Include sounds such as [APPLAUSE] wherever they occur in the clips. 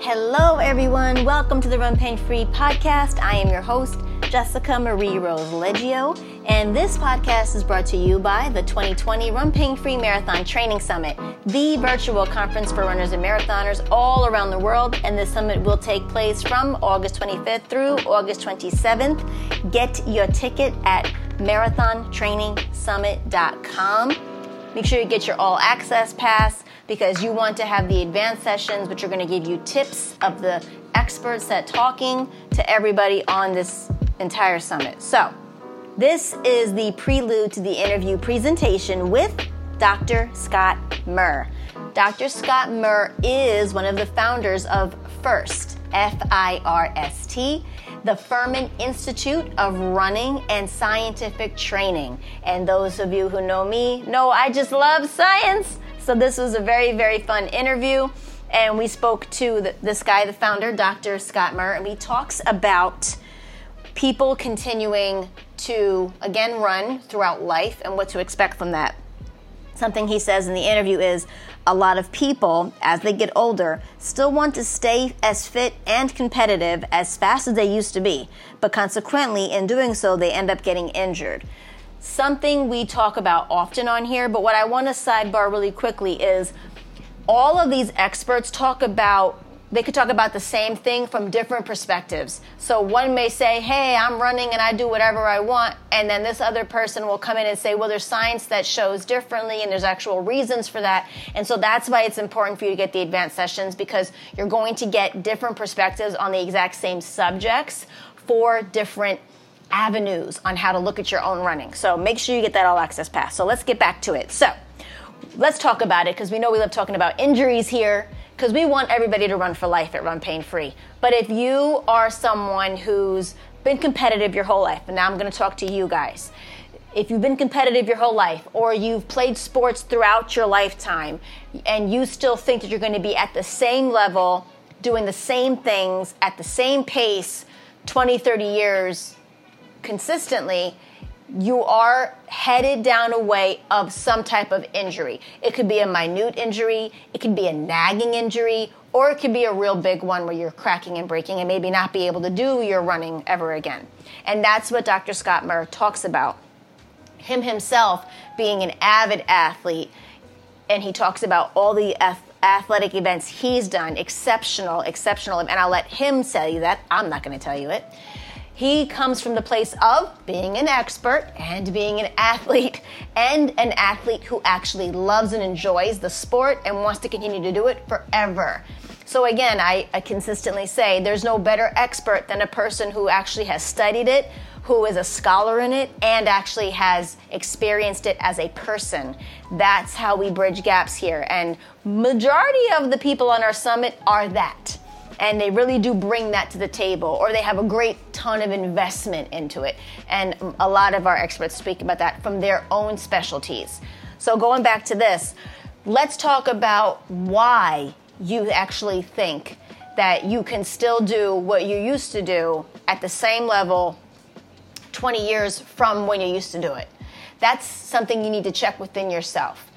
Hello, everyone. Welcome to the Run Pain Free podcast. I am your host, Jessica Marie Rose Leggio, and this podcast is brought to you by the 2020 Run Pain Free Marathon Training Summit, the virtual conference for runners and marathoners all around the world. And this summit will take place from August 25th through August 27th. Get your ticket at marathontrainingsummit.com. Make sure you get your all access pass because you want to have the advanced sessions, which are going to give you tips of the experts that talking to everybody on this entire summit. So, this is the prelude to the interview presentation with Dr. Scott Murr. Dr. Scott Murr is one of the founders of FIRST, F I R S T, the Furman Institute of Running and Scientific Training. And those of you who know me know I just love science. So this was a very, very fun interview. And we spoke to the, this guy, the founder, Dr. Scott Murr, and he talks about people continuing to, again, run throughout life and what to expect from that. Something he says in the interview is a lot of people, as they get older, still want to stay as fit and competitive as fast as they used to be, but consequently, in doing so, they end up getting injured something we talk about often on here, but what I want to sidebar really quickly is all of these experts talk about they could talk about the same thing from different perspectives. So one may say, "Hey, I'm running and I do whatever I want," and then this other person will come in and say, "Well, there's science that shows differently and there's actual reasons for that." And so that's why it's important for you to get the advanced sessions because you're going to get different perspectives on the exact same subjects for different avenues on how to look at your own running. So make sure you get that all access pass. So let's get back to it. So let's talk about it because we know we love talking about injuries here because we want everybody to run for life at Run Pain Free. But if you are someone who's been competitive your whole life, and now I'm going to talk to you guys. If you've been competitive your whole life, or you've played sports throughout your lifetime, and you still think that you're going to be at the same level, doing the same things at the same pace 20, 30 years consistently, you are headed down a way of some type of injury. It could be a minute injury, it could be a nagging injury, or it could be a real big one where you're cracking and breaking and maybe not be able to do your running ever again. And that's what Dr. Scott Murr talks about. Him himself being an avid athlete, and he talks about all the athletic events he's done, exceptional, exceptional. And I'll let him tell you that. I'm not going to tell you it. He comes from the place of being an expert and being an athlete, and an athlete who actually loves and enjoys the sport and wants to continue to do it forever. So, again, I, I, consistently say there's no better expert than a person who actually has studied it, who is a scholar in it, and actually has experienced it as a person. That's how we bridge gaps here. And majority of the people on our summit are that and they really do bring that to the table or they have a great ton of investment into it. And a lot of our experts speak about that from their own specialties. So going back to this let's talk about why you actually think that you can still do what you used to do at the same level 20 years from when you used to do it. That's something you need to check within yourself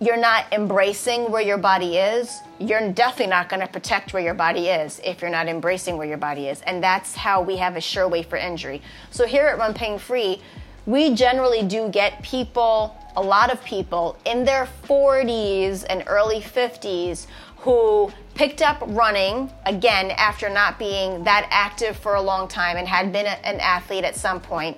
you're not embracing where your body is, you're definitely not going to protect where your body is if you're not embracing where your body is. And that's how we have a sure way for injury. So here at Run Pain Free, we generally do get people, a lot of people in their 40s and early 50s who picked up running again after not being that active for a long time and had been an athlete at some point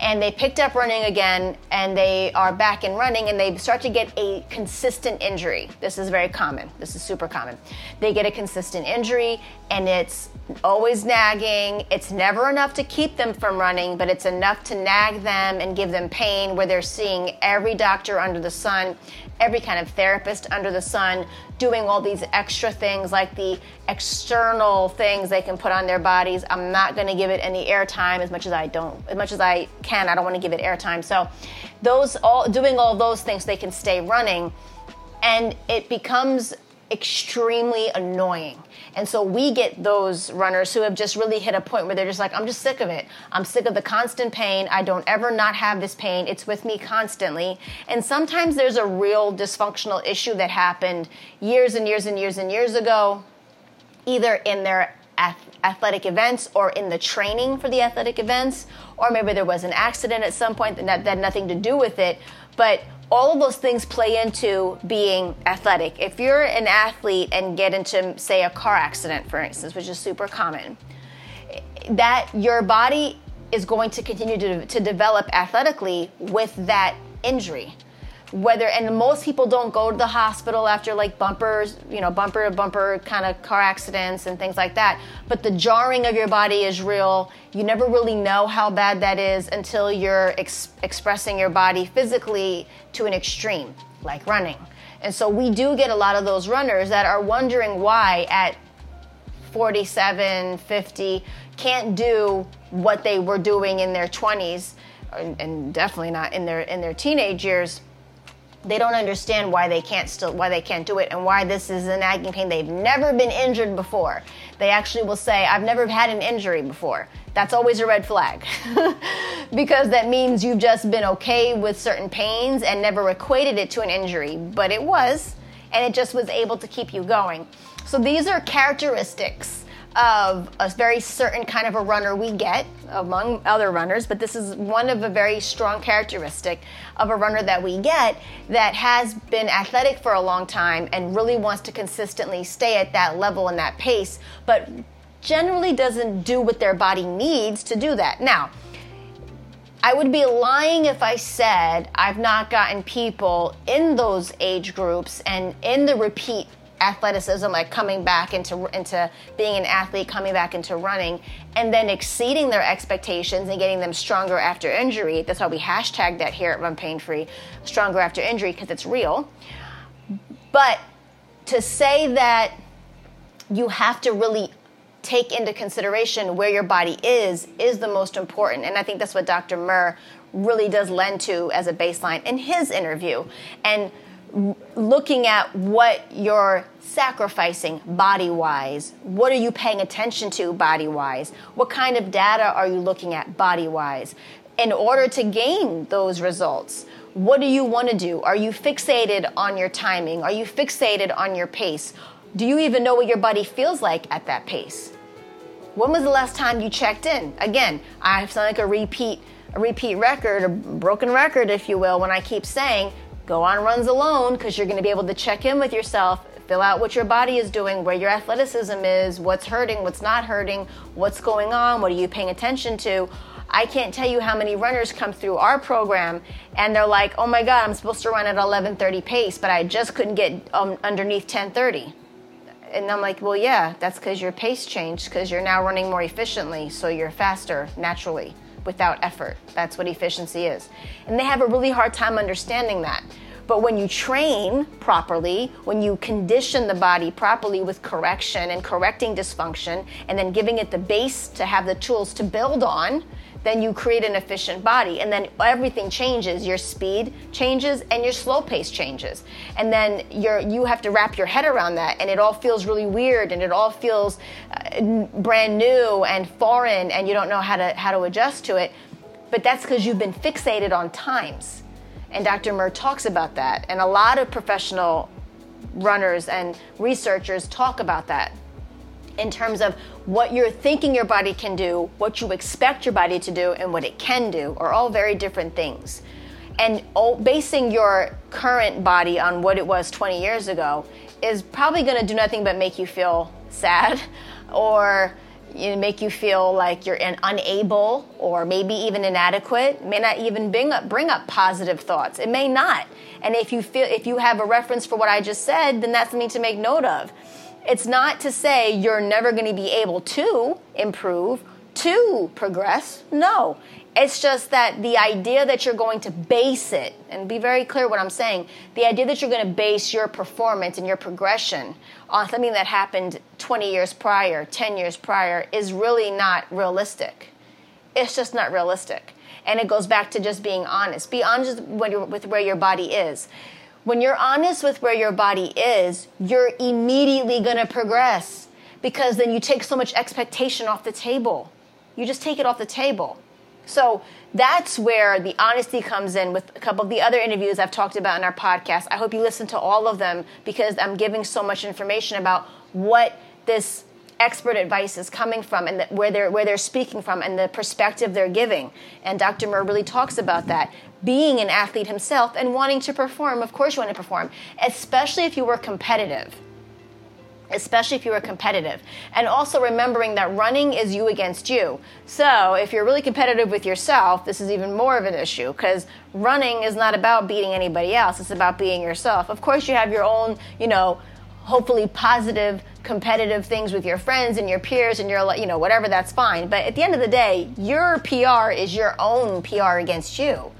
and they picked up running again and they are back in running and they start to get a consistent injury. This is very common. This is super common. They get a consistent injury and it's always nagging. It's never enough to keep them from running, but it's enough to nag them and give them pain where they're seeing every doctor under the sun, every kind of therapist under the sun doing all these extra things like the external things they can put on their bodies. I'm not going to give it any airtime as much as I don't, as much as I can. I don't want to give it airtime. So, those all doing all those things, they can stay running, and it becomes extremely annoying. And so we get those runners who have just really hit a point where they're just like, I'm just sick of it. I'm sick of the constant pain. I don't ever not have this pain. It's with me constantly. And sometimes there's a real dysfunctional issue that happened years and years and years and years ago, either in their athletic events or in the training for the athletic events, or maybe there was an accident at some point that had nothing to do with it. But all of those things play into being athletic. If you're an athlete and get into, say, a car accident, for instance, which is super common, that your body is going to continue to, to develop athletically with that injury whether and most people don't go to the hospital after like bumpers you know bumper to bumper kind of car accidents and things like that. But the jarring of your body is real. You never really know how bad that is until you're ex- expressing your body physically to an extreme like running. And so we do get a lot of those runners that are wondering why at 47 50 can't do what they were doing in their 20s and definitely not in their in their teenage years they don't understand why they can't still why they can't do it and why this is a nagging pain. They've never been injured before. They actually will say i've never had an injury before. That's always a red flag. [LAUGHS] Because that means you've just been okay with certain pains and never equated it to an injury. But it was and it just was able to keep you going. So these are characteristics of a very certain kind of a runner we get among other runners, but this is one of a very strong characteristic of a runner that we get that has been athletic for a long time and really wants to consistently stay at that level and that pace, but generally doesn't do what their body needs to do that. Now, I would be lying if I said I've not gotten people in those age groups and in the repeat athleticism, like coming back into into being an athlete, coming back into running, and then exceeding their expectations and getting them stronger after injury. That's why we hashtag that here at Run Pain Free, stronger after injury, because it's real. But to say that you have to really take into consideration where your body is is the most important, and I think that's what Dr. Murr really does lend to as a baseline in his interview, and looking at what you're sacrificing body wise. What are you paying attention to body wise? What kind of data are you looking at body wise? In order to gain those results, what do you want to do? Are you fixated on your timing? Are you fixated on your pace? Do you even know what your body feels like at that pace? When was the last time you checked in? Again, I sound like a repeat a repeat record, a broken record, if you will, when I keep saying Go on runs alone because you're going to be able to check in with yourself, fill out what your body is doing, where your athleticism is, what's hurting, what's not hurting, what's going on, what are you paying attention to. I can't tell you how many runners come through our program and they're like, "Oh my god, I'm supposed to run at 11:30 pace, but I just couldn't get um, underneath 10:30." And I'm like, "Well, yeah, that's cuz your pace changed cuz you're now running more efficiently, so you're faster naturally." Without effort. That's what efficiency is. And they have a really hard time understanding that. But when you train properly, when you condition the body properly with correction and correcting dysfunction, and then giving it the base to have the tools to build on, then you create an efficient body and then everything changes your speed changes and your slow pace changes and then you're you have to wrap your head around that and it all feels really weird and it all feels brand new and foreign and you don't know how to how to adjust to it but that's because you've been fixated on times. And dr murr talks about that. And a lot of professional runners and researchers talk about that in terms of what you're thinking your body can do, what you expect your body to do, and what it can do are all very different things. And basing your current body on what it was 20 years ago is probably going to do nothing but make you feel sad or you know, make you feel like you're in, unable or maybe even inadequate. It may not even bring up, bring up positive thoughts. It may not. And if you feel if you have a reference for what I just said, then that's something to make note of. It's not to say you're never going to be able to improve, to progress. No. It's just that the idea that you're going to base it, and be very clear what I'm saying, the idea that you're going to base your performance and your progression on something that happened 20 years prior, 10 years prior, is really not realistic. It's just not realistic. And it goes back to just being honest. Be honest with where your body is. When you're honest with where your body is, you're immediately going to progress because then you take so much expectation off the table. You just take it off the table. So that's where the honesty comes in with a couple of the other interviews I've talked about in our podcast. I hope you listen to all of them because I'm giving so much information about what this expert advice is coming from and the, where they're where they're speaking from and the perspective they're giving. And Dr. Murr really talks about that. Being an athlete himself and wanting to perform, of course you want to perform, especially if you were competitive especially if you are competitive. And also remembering that running is you against you. So if you're really competitive with yourself, this is even more of an issue because running is not about beating anybody else, it's about being yourself. Of course, you have your own, you know, hopefully positive competitive things with your friends and your peers and your you know whatever that's fine but at the end of the day your PR is your own PR against you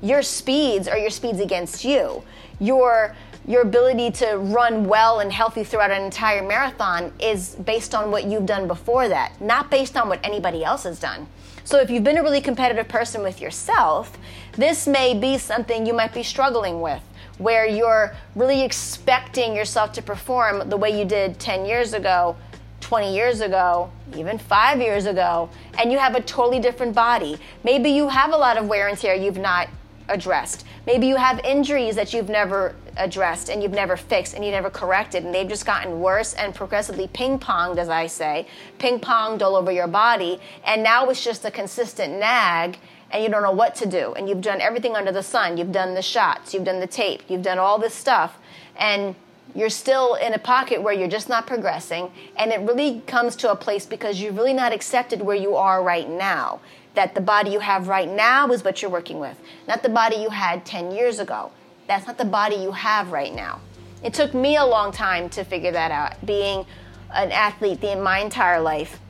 your speeds are your speeds against you your your ability to run well and healthy throughout an entire marathon is based on what you've done before that, not based on what anybody else has done. So if you've been a really competitive person with yourself, this may be something you might be struggling with where you're really expecting yourself to perform the way you did 10 years ago, 20 years ago, even five years ago, and you have a totally different body. Maybe you have a lot of wear and tear you've not addressed. Maybe you have injuries that you've never addressed and you've never fixed and you never corrected, and they've just gotten worse and progressively ping ponged, as I say, ping ponged all over your body. And now it's just a consistent nag, and you don't know what to do. And you've done everything under the sun. You've done the shots, you've done the tape, you've done all this stuff, and you're still in a pocket where you're just not progressing. And it really comes to a place because you've really not accepted where you are right now that the body you have right now is what you're working with, not the body you had 10 years ago. That's not the body you have right now. It took me a long time to figure that out. Being an athlete in my entire life,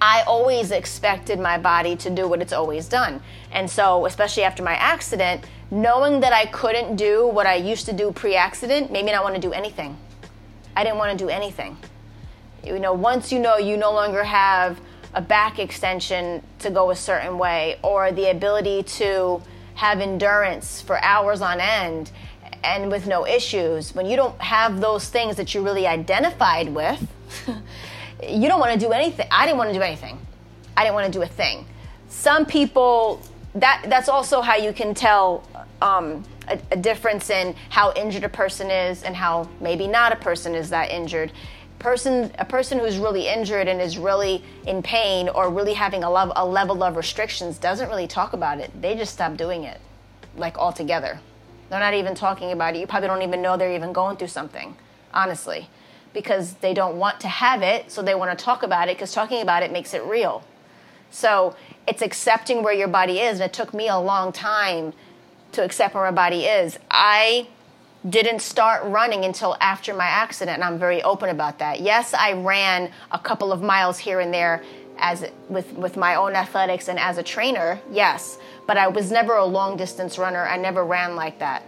I always expected my body to do what it's always done. And so, especially after my accident, knowing that I couldn't do what I used to do pre accident made me not want to do anything. I didn't want to do anything. You know, once you know you no longer have a back extension to go a certain way or the ability to have endurance for hours on end and with no issues, when you don't have those things that you really identified with, [LAUGHS] you don't want to do anything. I didn't want to do anything. I didn't want to do a thing. Some people, that that's also how you can tell um, a, a difference in how injured a person is and how maybe not a person is that injured person a person who's really injured and is really in pain or really having a, level, a level of restrictions doesn't really talk about it. They just stop doing it like altogether. They're not even talking about it. You probably don't even know they're even going through something honestly because they don't want to have it so they want to talk about it because talking about it makes it real. So it's accepting where your body is and it took me a long time to accept where my body is. I didn't start running until after my accident and I'm very open about that. Yes, I ran a couple of miles here and there as with with my own athletics and as a trainer. Yes, but I was never a long distance runner. I never ran like that.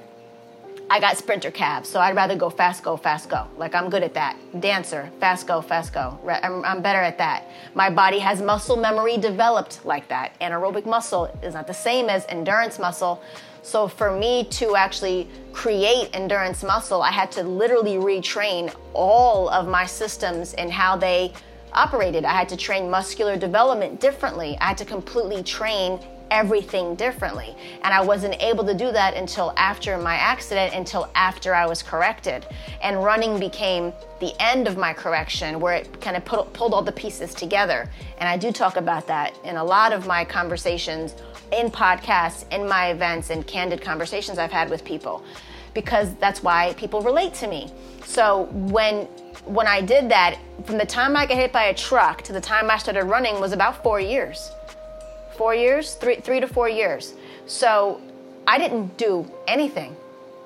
I got sprinter calves, so I'd rather go fast, go, fast, go. Like I'm good at that. Dancer, fast, go, fast, go. I'm, I'm better at that. My body has muscle memory developed like that. Anaerobic muscle is not the same as endurance muscle. So for me to actually create endurance muscle, I had to literally retrain all of my systems and how they operated. I had to train muscular development differently. I had to completely train everything differently. And I wasn't able to do that until after my accident, until after I was corrected. And running became the end of my correction, where it kind of put, pulled all the pieces together. And I do talk about that in a lot of my conversations in podcasts, in my events, and candid conversations I've had with people, because that's why people relate to me. So when when I did that, from the time I got hit by a truck to the time I started running was about four years. Four years, three three to four years. So I didn't do anything.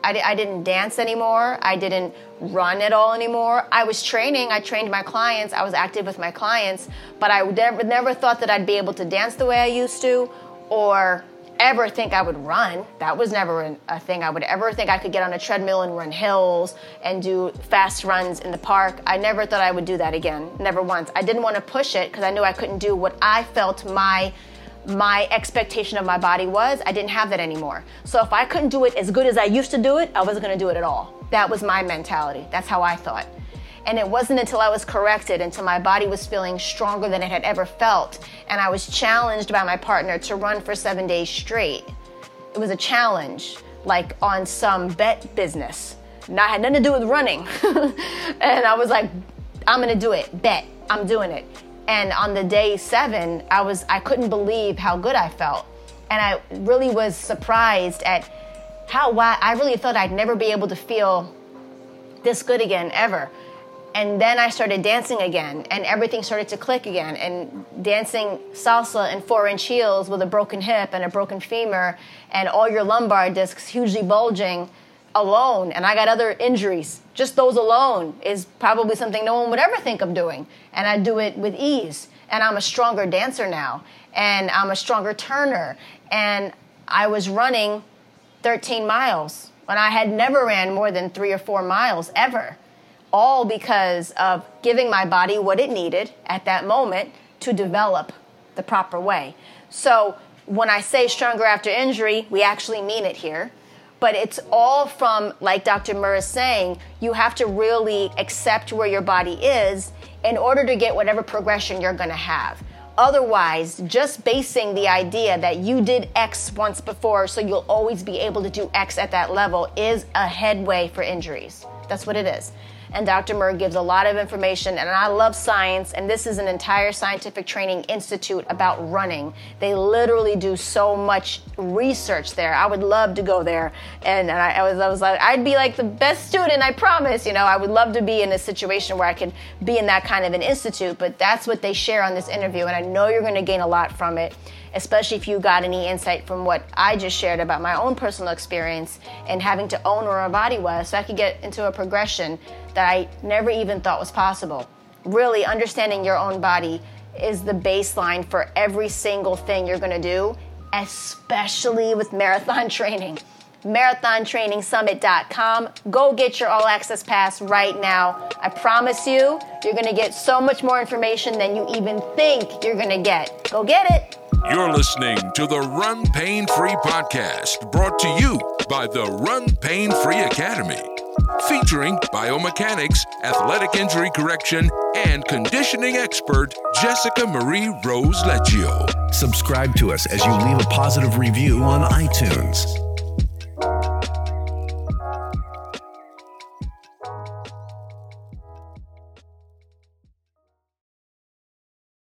I, I didn't dance anymore. I didn't run at all anymore. I was training. I trained my clients. I was active with my clients, but I never, never thought that I'd be able to dance the way I used to or ever think I would run. That was never a thing I would ever think I could get on a treadmill and run hills and do fast runs in the park. I never thought I would do that again. Never once. I didn't want to push it because I knew I couldn't do what I felt my my expectation of my body was. I didn't have that anymore. So if I couldn't do it as good as I used to do it, I wasn't going to do it at all. That was my mentality. That's how I thought. And it wasn't until I was corrected, until my body was feeling stronger than it had ever felt, and I was challenged by my partner to run for seven days straight. It was a challenge, like on some bet business. Not had nothing to do with running. [LAUGHS] and I was like, I'm gonna do it. Bet. I'm doing it. And on the day seven, I was I couldn't believe how good I felt. And I really was surprised at how why I really thought I'd never be able to feel this good again ever and then I started dancing again, and everything started to click again. And dancing salsa in four inch heels with a broken hip and a broken femur, and all your lumbar discs hugely bulging alone. And I got other injuries. Just those alone is probably something no one would ever think of doing. And I do it with ease. And I'm a stronger dancer now, and I'm a stronger turner. And I was running 13 miles when I had never ran more than three or four miles ever all because of giving my body what it needed at that moment to develop the proper way. So when I say stronger after injury, we actually mean it here. But it's all from, like Dr. Murr is saying, you have to really accept where your body is in order to get whatever progression you're gonna have. Otherwise, just basing the idea that you did X once before, so you'll always be able to do X at that level, is a headway for injuries. That's what it is and Dr. Murr gives a lot of information. And I love science, and this is an entire scientific training institute about running. They literally do so much research there. I would love to go there, and, and I, I, was I was like I'd be like the best student, I promise. You know, I would love to be in a situation where I could be in that kind of an institute. But that's what they share on this interview, and I know you're going to gain a lot from it especially if you got any insight from what I just shared about my own personal experience and having to own where my body was so I could get into a progression that I never even thought was possible. Really, understanding your own body is the baseline for every single thing you're gonna do, especially with marathon [LAUGHS] training. MarathonTrainingSummit.com. Go get your all access pass right now. I promise you, you're gonna get so much more information than you even think you're gonna get. Go get it. You're listening to the Run Pain Free podcast, brought to you by the Run Pain Free Academy featuring biomechanics, athletic injury correction, and conditioning expert Jessica Marie Rose Leggio. Subscribe to us as you leave a positive review on iTunes.